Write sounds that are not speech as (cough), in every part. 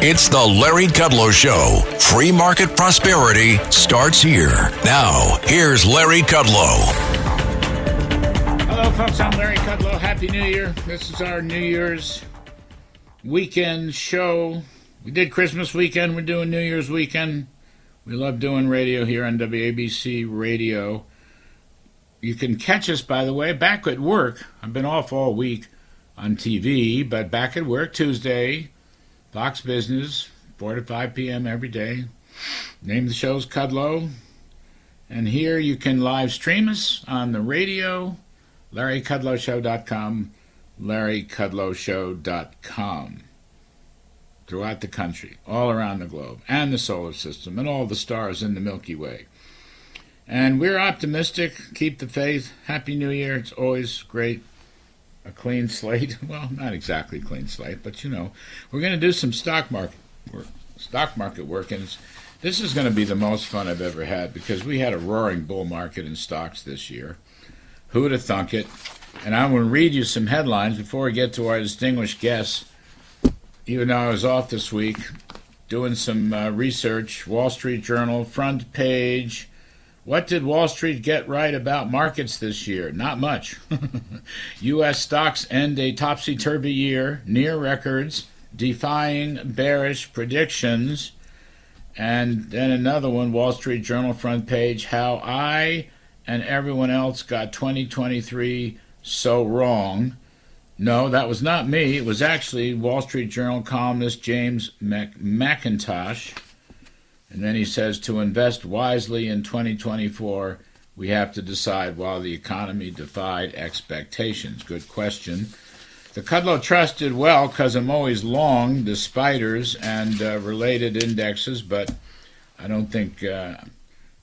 It's the Larry Kudlow Show. Free market prosperity starts here. Now, here's Larry Kudlow. Hello, folks. I'm Larry Kudlow. Happy New Year. This is our New Year's weekend show. We did Christmas weekend. We're doing New Year's weekend. We love doing radio here on WABC Radio. You can catch us, by the way, back at work. I've been off all week on TV, but back at work Tuesday, Fox Business, 4 to 5 p.m. every day. Name of the show's Kudlow. And here you can live stream us on the radio, larrykudlowshow.com, larrykudlowshow.com. Throughout the country, all around the globe, and the solar system, and all the stars in the Milky Way. And we're optimistic. Keep the faith. Happy New Year. It's always great. A clean slate. (laughs) Well, not exactly clean slate, but you know, we're going to do some stock market work. Stock market work, and this is going to be the most fun I've ever had because we had a roaring bull market in stocks this year. Who would have thunk it? And I'm going to read you some headlines before we get to our distinguished guests. Even though I was off this week, doing some uh, research, Wall Street Journal front page what did Wall Street get right about markets this year? Not much. (laughs) U.S. stocks end a topsy turvy year, near records, defying bearish predictions. And then another one, Wall Street Journal front page How I and everyone else got 2023 so wrong. No, that was not me. It was actually Wall Street Journal columnist James Mackintosh. And then he says to invest wisely in 2024, we have to decide while the economy defied expectations. Good question. The Kudlow Trust did well because I'm always long the spiders and uh, related indexes, but I don't think uh,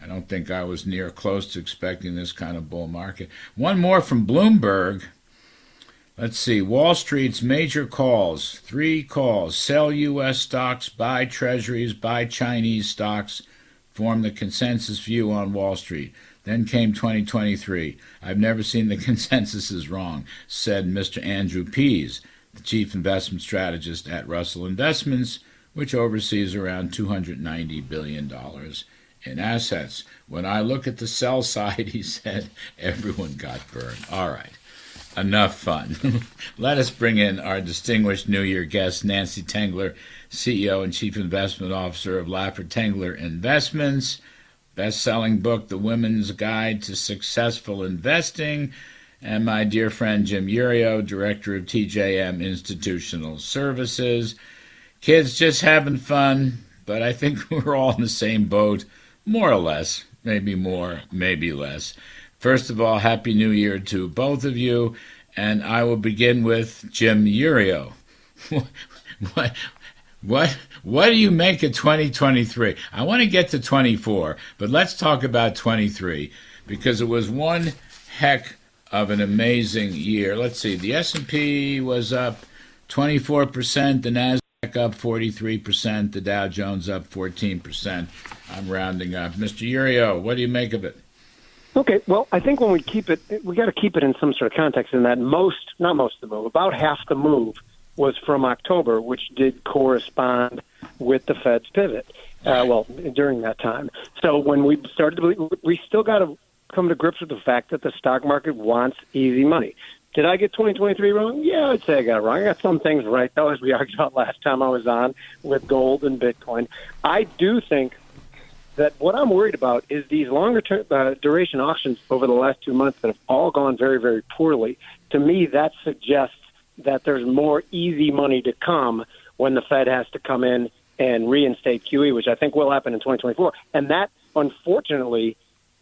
I don't think I was near close to expecting this kind of bull market. One more from Bloomberg. Let's see. Wall Street's major calls three calls sell U.S. stocks, buy treasuries, buy Chinese stocks form the consensus view on Wall Street. Then came 2023. I've never seen the (laughs) consensus is wrong, said Mr. Andrew Pease, the chief investment strategist at Russell Investments, which oversees around $290 billion in assets. When I look at the sell (laughs) side, he said, everyone got burned. All right enough fun. (laughs) Let us bring in our distinguished New Year guest, Nancy Tengler, CEO and Chief Investment Officer of Laffer Tengler Investments, best selling book, The Women's Guide to Successful Investing, and my dear friend Jim Iuorio, Director of TJM Institutional Services. Kids just having fun, but I think (laughs) we're all in the same boat, more or less, maybe more, maybe less. First of all, Happy New Year to both of you, and I will begin with Jim Iuorio. (laughs) what, what, what do you make of 2023? I want to get to 24, but let's talk about 23 because it was one heck of an amazing year. Let's see, the S&P was up 24%, the Nasdaq up 43%, the Dow Jones up 14%. I'm rounding up. Mr. Iuorio, what do you make of it? Okay, well, I think when we keep it, we got to keep it in some sort of context. In that most, not most of the move, about half the move was from October, which did correspond with the Fed's pivot. Uh, well, during that time. So when we started, to, we still got to come to grips with the fact that the stock market wants easy money. Did I get 2023 wrong? Yeah, I'd say I got it wrong. I got some things right, though, as we argued about (laughs) last time I was on with gold and Bitcoin. I do think that what I'm worried about is these longer term, uh, duration auctions over the last two months that have all gone very, very poorly. To me, that suggests that there's more easy money to come when the Fed has to come in and reinstate QE, which I think will happen in 2024. And that, unfortunately,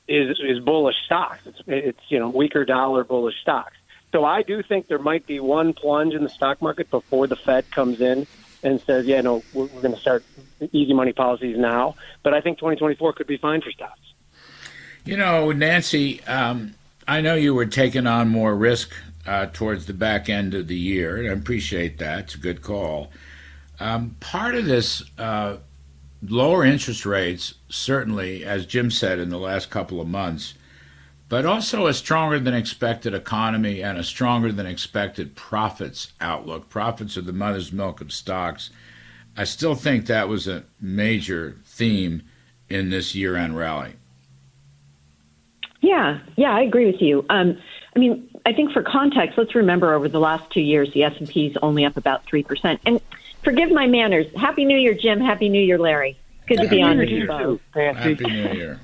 is is bullish stocks. It's, it's you know weaker dollar bullish stocks. So I do think there might be one plunge in the stock market before the Fed comes in and says, yeah, no, we're, we're going to start easy money policies now. But I think 2024 could be fine for stocks. You know, Nancy, um, I know you were taking on more risk uh, towards the back end of the year, and I appreciate that. It's a good call. Um, part of this uh, lower interest rates, certainly, as Jim said in the last couple of months, but also a stronger than expected economy and a stronger than expected profits outlook. Profits are the mother's milk of stocks. I still think that was a major theme in this year-end rally. Yeah, yeah, I agree with you. Um, I mean, I think for context, let's remember over the last two years, the S and P is only up about three percent. And forgive my manners. Happy New Year, Jim. Happy New Year, Larry. Good to be on with you both. Happy New Year.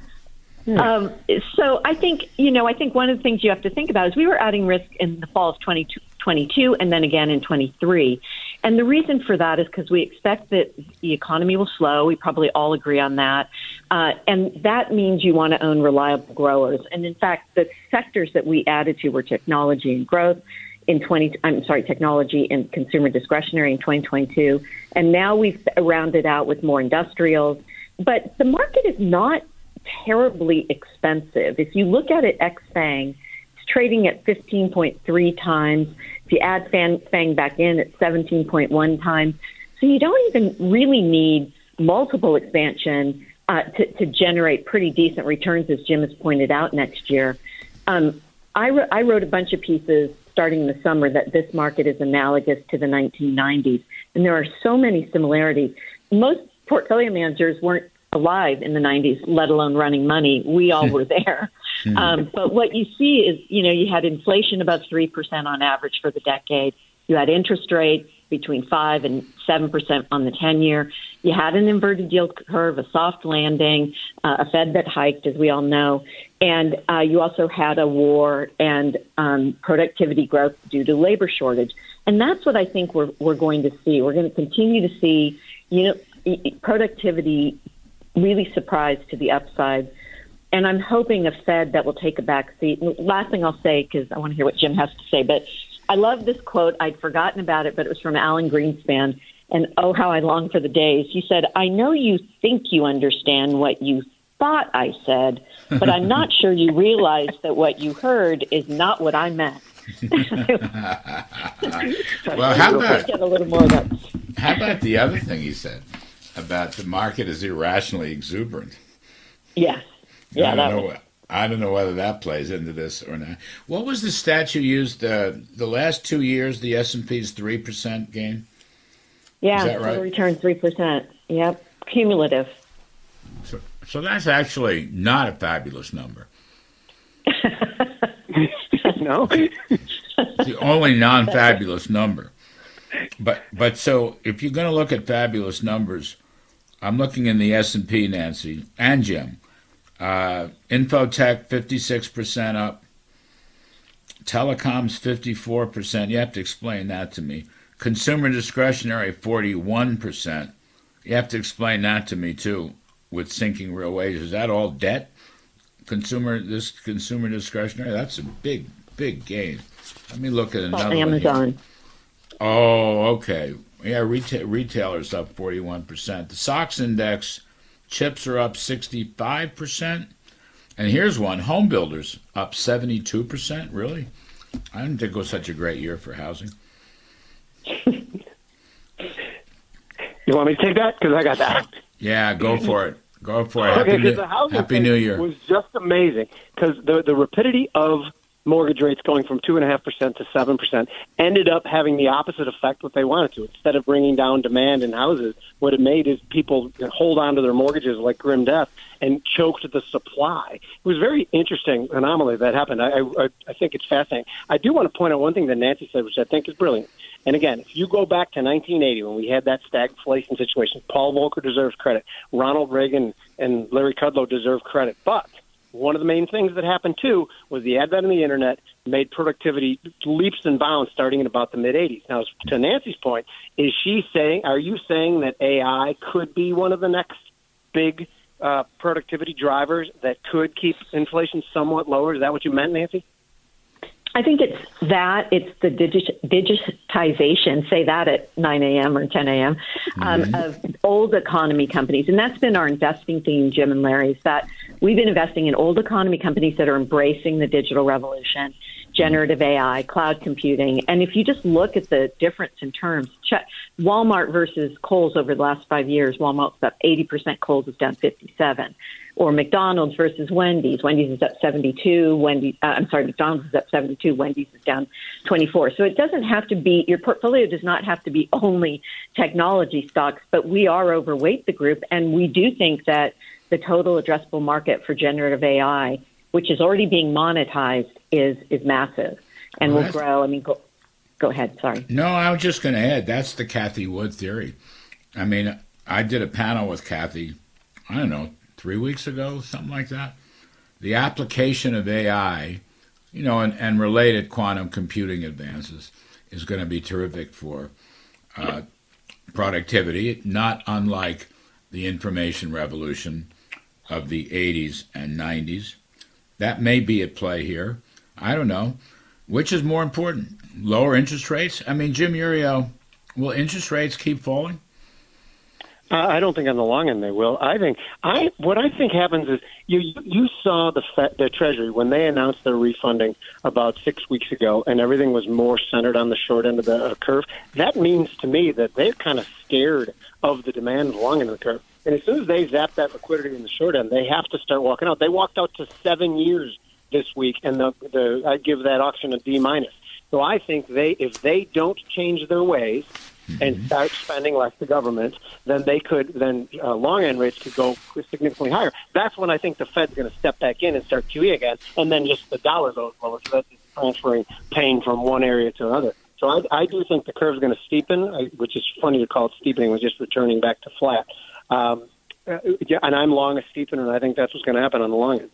Um, so I think you know I think one of the things you have to think about is we were adding risk in the fall of 2022 and then again in 23, and the reason for that is because we expect that the economy will slow. We probably all agree on that, uh, and that means you want to own reliable growers. And in fact, the sectors that we added to were technology and growth in 20 I'm sorry technology and consumer discretionary in 2022 and now we've rounded out with more industrials. But the market is not terribly expensive. If you look at it ex Fang, it's trading at 15.3 times. If you add Fang, Fang back in, it's 17.1 times. So you don't even really need multiple expansion uh, to, to generate pretty decent returns, as Jim has pointed out next year. Um, I, re- I wrote a bunch of pieces starting in the summer that this market is analogous to the 1990s, and there are so many similarities. Most portfolio managers weren't alive in the 90s, let alone running money. We all were there. Hmm. Um, but what you see is, you know, you had inflation above 3% on average for the decade. You had interest rates between 5 and 7% on the 10 year. You had an inverted yield curve, a soft landing, uh, a Fed that hiked, as we all know. And uh, you also had a war and um, productivity growth due to labor shortage. And that's what I think we're, we're going to see. We're going to continue to see, you know, productivity really surprised to the upside. And I'm hoping a Fed that will take a back seat. last thing I'll say, because I want to hear what Jim has to say, but I love this quote. I'd forgotten about it, but it was from Alan Greenspan. And oh, how I long for the days. He said, I know you think you understand what you thought I said, but I'm not (laughs) sure you realize that what you heard is not what I meant. (laughs) (laughs) well, how about, get a little more of that. how about the other thing he said? About the market is irrationally exuberant. Yes. Yeah. I don't, know, was... I don't know whether that plays into this or not. What was the stat you used? Uh, the last two years, the S and P's three percent gain. Yeah, is that right? return three percent. Yep, cumulative. So, so that's actually not a fabulous number. (laughs) no, the only non-fabulous (laughs) number. But but so if you're going to look at fabulous numbers, I'm looking in the S and P, Nancy and Jim. Uh, Infotech 56% up. Telecoms 54%. You have to explain that to me. Consumer discretionary 41%. You have to explain that to me too. With sinking real wages, is that all debt? Consumer this consumer discretionary. That's a big big gain. Let me look at another. Amazon. Oh, okay. Yeah, retail, retailers up 41%. The SOX index, chips are up 65%. And here's one home builders up 72%. Really? I didn't think it was such a great year for housing. (laughs) you want me to take that? Because I got that. Yeah, go for it. Go for it. Happy, okay, New, the housing Happy New Year. It was just amazing because the, the rapidity of mortgage rates going from 2.5% to 7% ended up having the opposite effect what they wanted to. Instead of bringing down demand in houses, what it made is people hold on to their mortgages like grim death and choked the supply. It was a very interesting anomaly that happened. I, I, I think it's fascinating. I do want to point out one thing that Nancy said, which I think is brilliant. And again, if you go back to 1980 when we had that stagflation situation, Paul Volcker deserves credit. Ronald Reagan and Larry Kudlow deserve credit. But – one of the main things that happened too was the advent of the internet made productivity leaps and bounds starting in about the mid 80s. Now, to Nancy's point, is she saying, are you saying that AI could be one of the next big uh, productivity drivers that could keep inflation somewhat lower? Is that what you meant, Nancy? I think it's that. It's the digi- digitization, say that at 9 a.m. or 10 a.m., um, mm-hmm. of old economy companies. And that's been our investing theme, Jim and Larry, is that we've been investing in old economy companies that are embracing the digital revolution, generative AI, cloud computing. And if you just look at the difference in terms, check Walmart versus Kohl's over the last five years, Walmart's up 80%, Kohl's is down 57 or McDonald's versus Wendy's. Wendy's is up 72. Wendy, uh, I'm sorry, McDonald's is up 72. Wendy's is down 24. So it doesn't have to be your portfolio does not have to be only technology stocks, but we are overweight the group, and we do think that the total addressable market for generative AI, which is already being monetized, is is massive and Well, will grow. I mean, go, go ahead. Sorry. No, I was just going to add that's the Cathie Wood theory. I mean, I did a panel with Kathy, I don't know, three weeks ago, something like that. The application of AI, you know, and, and related quantum computing advances is going to be terrific for uh, productivity, not unlike the information revolution of the 80s and 90s. That may be at play here. I don't know. Which is more important? Lower interest rates? I mean, Jim Iuorio, will interest rates keep falling? Uh, I don't think on the long end they will. I think I what I think happens is you you saw the the Treasury when they announced their refunding about six weeks ago, and everything was more centered on the short end of the uh, curve. That means to me that they're kind of scared of the demand long end of the curve. And as soon as they zap that liquidity in the short end, they have to start walking out. They walked out to seven years this week, and the, the I give that auction a D minus. So I think they if they don't change their ways and start spending less to government, then they could then uh, long end rates could go significantly higher. That's when I think the Fed's going to step back in and start QE again, and then just the dollar goes lower. So that's transferring pain from one area to another. So I, I do think the curve is going to steepen, I- which is funny to call it steepening. It was just returning back to flat. Um, uh, yeah, and I'm long a steepen, and I think that's what's going to happen on the long end.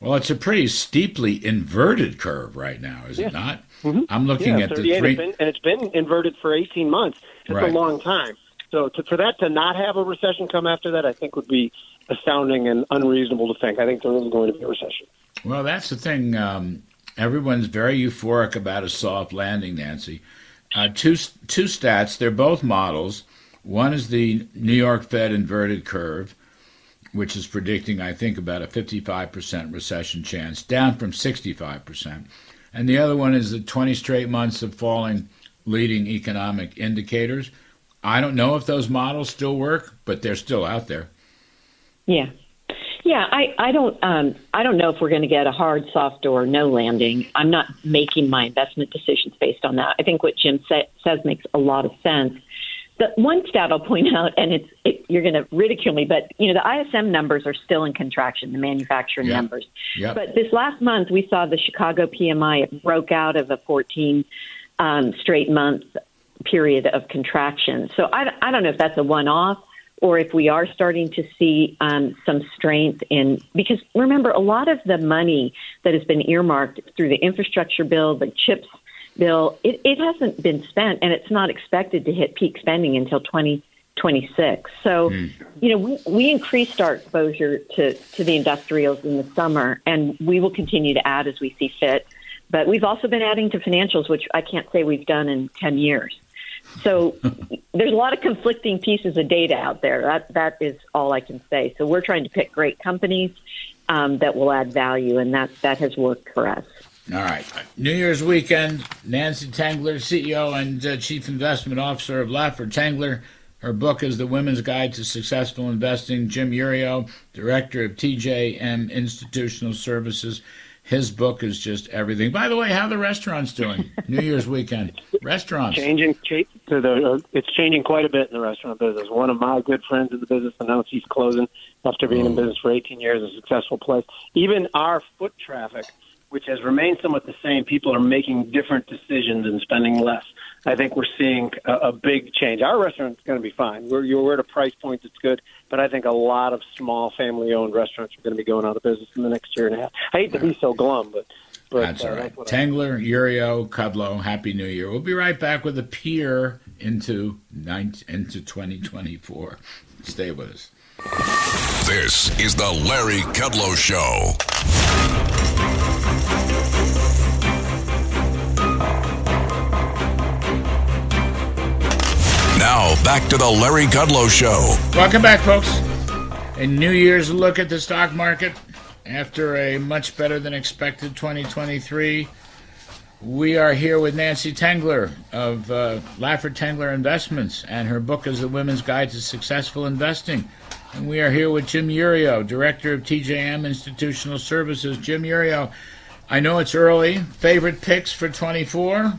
Well, it's a pretty steeply inverted curve right now, is Yeah. it not? Mhm. I'm looking yeah, at the three. it's been, and it's been inverted for 18 months. It's Right. a long time. So to, for that to not have a recession come after that, I think would be astounding and unreasonable to think. I think there is going to be a recession. Well, that's the thing. Um, everyone's very euphoric about a soft landing, Nancy. Uh, two two stats. They're both models. One is the New York Fed inverted curve, which is predicting, I think, about a 55% recession chance, down from 65%. And the other one is the 20 straight months of falling leading economic indicators. I don't know if those models still work, but they're still out there. Yeah. Yeah, I, I don't um, I don't know if we're going to get a hard, soft, or no landing. I'm not making my investment decisions based on that. I think what Jim sa- says makes a lot of sense. The one stat I'll point out, and it's it, you're going to ridicule me, but you know the ISM numbers are still in contraction, the manufacturing Yeah. numbers. Yep. But this last month, we saw the Chicago PMI it broke out of a 14 um, straight month period of contraction. So I, I don't know if that's a one off or if we are starting to see um, some strength in because remember a lot of the money that has been earmarked through the infrastructure bill, the chips bill, it, it hasn't been spent and it's not expected to hit peak spending until 2026. So, you know, we, we increased our exposure to, to the industrials in the summer and we will continue to add as we see fit. But we've also been adding to financials, which I can't say we've done in 10 years. So (laughs) there's a lot of conflicting pieces of data out there. That that is all I can say. So we're trying to pick great companies um, that will add value, and that that has worked for us. All right. New Year's weekend, Nancy Tengler, CEO and uh, Chief Investment Officer of Laffer Tengler. Her book is The Women's Guide to Successful Investing. Jim Iuorio, Director of TJM Institutional Services. His book is just everything. By the way, how are the restaurants doing? (laughs) New Year's weekend. Restaurants. Changing to the, uh, it's changing quite a bit in the restaurant business. One of my good friends in the business announced he's closing after being in Oh. business for 18 years, a successful place. Even our foot traffic, which has remained somewhat the same, people are making different decisions and spending less. I think we're seeing a, a big change. Our restaurant's going to be fine. We're, you're at a price point that's good, but I think a lot of small family-owned restaurants are going to be going out of business in the next year and a half. I hate to be so glum, but but That's uh, all right. what I- Tengler, Iuorio, Kudlow, Happy New Year. We'll be right back with a peer into 19, into 2024. Stay with us. This is the Larry Kudlow Show. Now, back to the Larry Kudlow Show. Welcome back, folks. A New Year's look at the stock market after a much better than expected 2023. We are here with Nancy Tengler of uh, Laffer Tengler Investments, and her book is The Women's Guide to Successful Investing. And we are here with Jim Iuorio, Director of TJM Institutional Services. Jim Iuorio, I know it's early. Favorite picks for 24?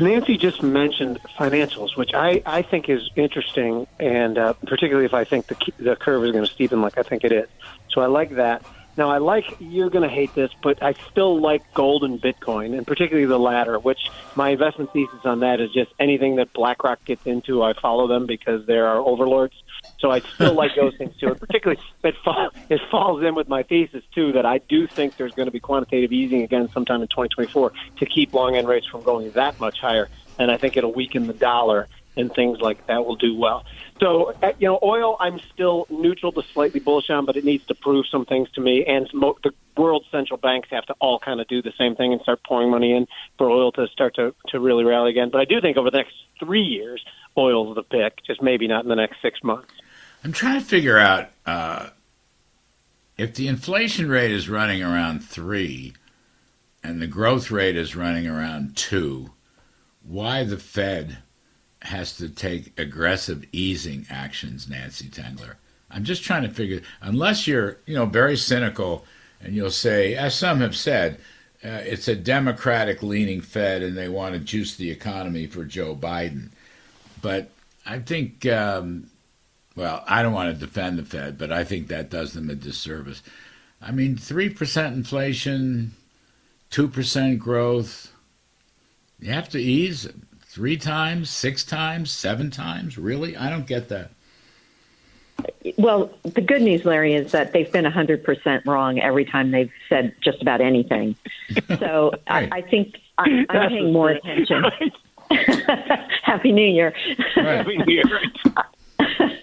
Nancy just mentioned financials, which I, I think is interesting, and uh, particularly if I think the, the curve is going to steepen like I think it is. So I like that. Now, I like, you're going to hate this, but I still like gold and Bitcoin, and particularly the latter, which my investment thesis on that is just anything that BlackRock gets into, I follow them because they are overlords. So I still (laughs) like those things too. And particularly, it, fall, it falls in with my thesis too that I do think there's going to be quantitative easing again sometime in 2024 to keep long end rates from going that much higher. And I think it'll weaken the dollar and things like that will do well. So, uh, you know, oil, I'm still neutral to slightly bullish on, but it needs to prove some things to me. And the world central banks have to all kind of do the same thing and start pouring money in for oil to start to, to really rally again. But I do think over the next three years, oil's the pick, just maybe not in the next six months. I'm trying to figure out uh, if the inflation rate is running around three and the growth rate is running around two, why the Fed has to take aggressive easing actions, Nancy Tengler. I'm just trying to figure, unless you're, you know, very cynical and you'll say, as some have said, uh, it's a Democratic leaning Fed and they want to juice the economy for Joe Biden. But I think, um, well, I don't want to defend the Fed, but I think that does them a disservice. I mean, 3% inflation, 2% growth, you have to ease three times, six times, seven times? Really? I don't get that. Well, the good news, Larry, is that they've been 100% wrong every time they've said just about anything. (laughs) So right. I, I, think I, am paying more attention. (laughs) Happy New Year. Right. Happy New Year. (laughs)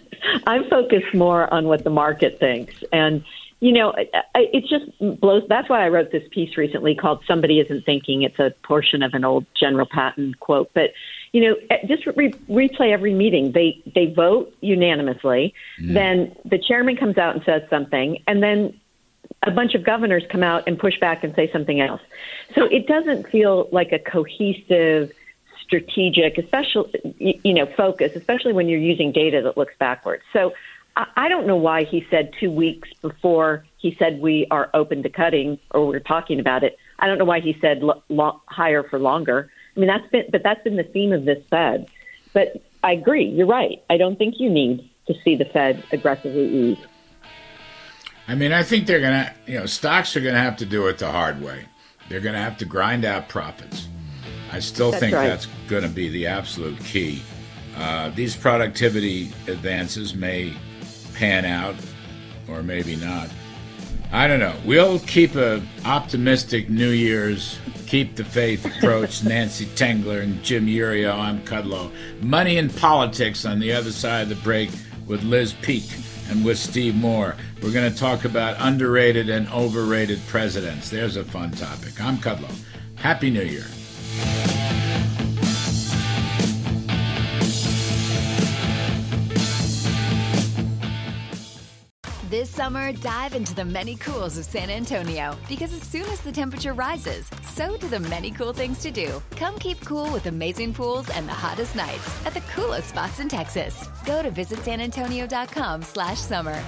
I'm focused more on what the market thinks. And you know, it just blows. That's why I wrote this piece recently called "Somebody Isn't Thinking." It's a portion of an old General Patton quote, but you know, eh, just re- replay every meeting. They they vote unanimously. Mm. Then the chairman comes out and says something, and then a bunch of governors come out and push back and say something else. So it doesn't feel like a cohesive, strategic, especially you know, focus, especially when you're using data that looks backwards. So I don't know why he said two weeks before he said we are open to cutting or we're talking about it. I don't know why he said lo- lo- higher for longer. I mean, that's been, but that's been the theme of this Fed. But I agree. You're right. I don't think you need to see the Fed aggressively ease. I mean, I think they're going to, you know, stocks are going to have to do it the hard way. They're going to have to grind out profits. I still that's think right. that's going to be the absolute key. Uh, these productivity advances may pan out, or maybe not. I don't know. We'll keep a optimistic New Year's, keep the faith approach. (laughs) Nancy Tengler and Jim Iuorio. I'm Kudlow. Money and politics on the other side of the break with Liz Peek and with Steve Moore. We're going to talk about underrated and overrated presidents. There's a fun topic. I'm Kudlow. Happy New Year. Dive into the many cools of San Antonio because as soon as the temperature rises, so do the many cool things to do. Come keep cool with amazing pools and the hottest nights at the coolest spots in Texas. Go to visitsanantonio.com slash summer.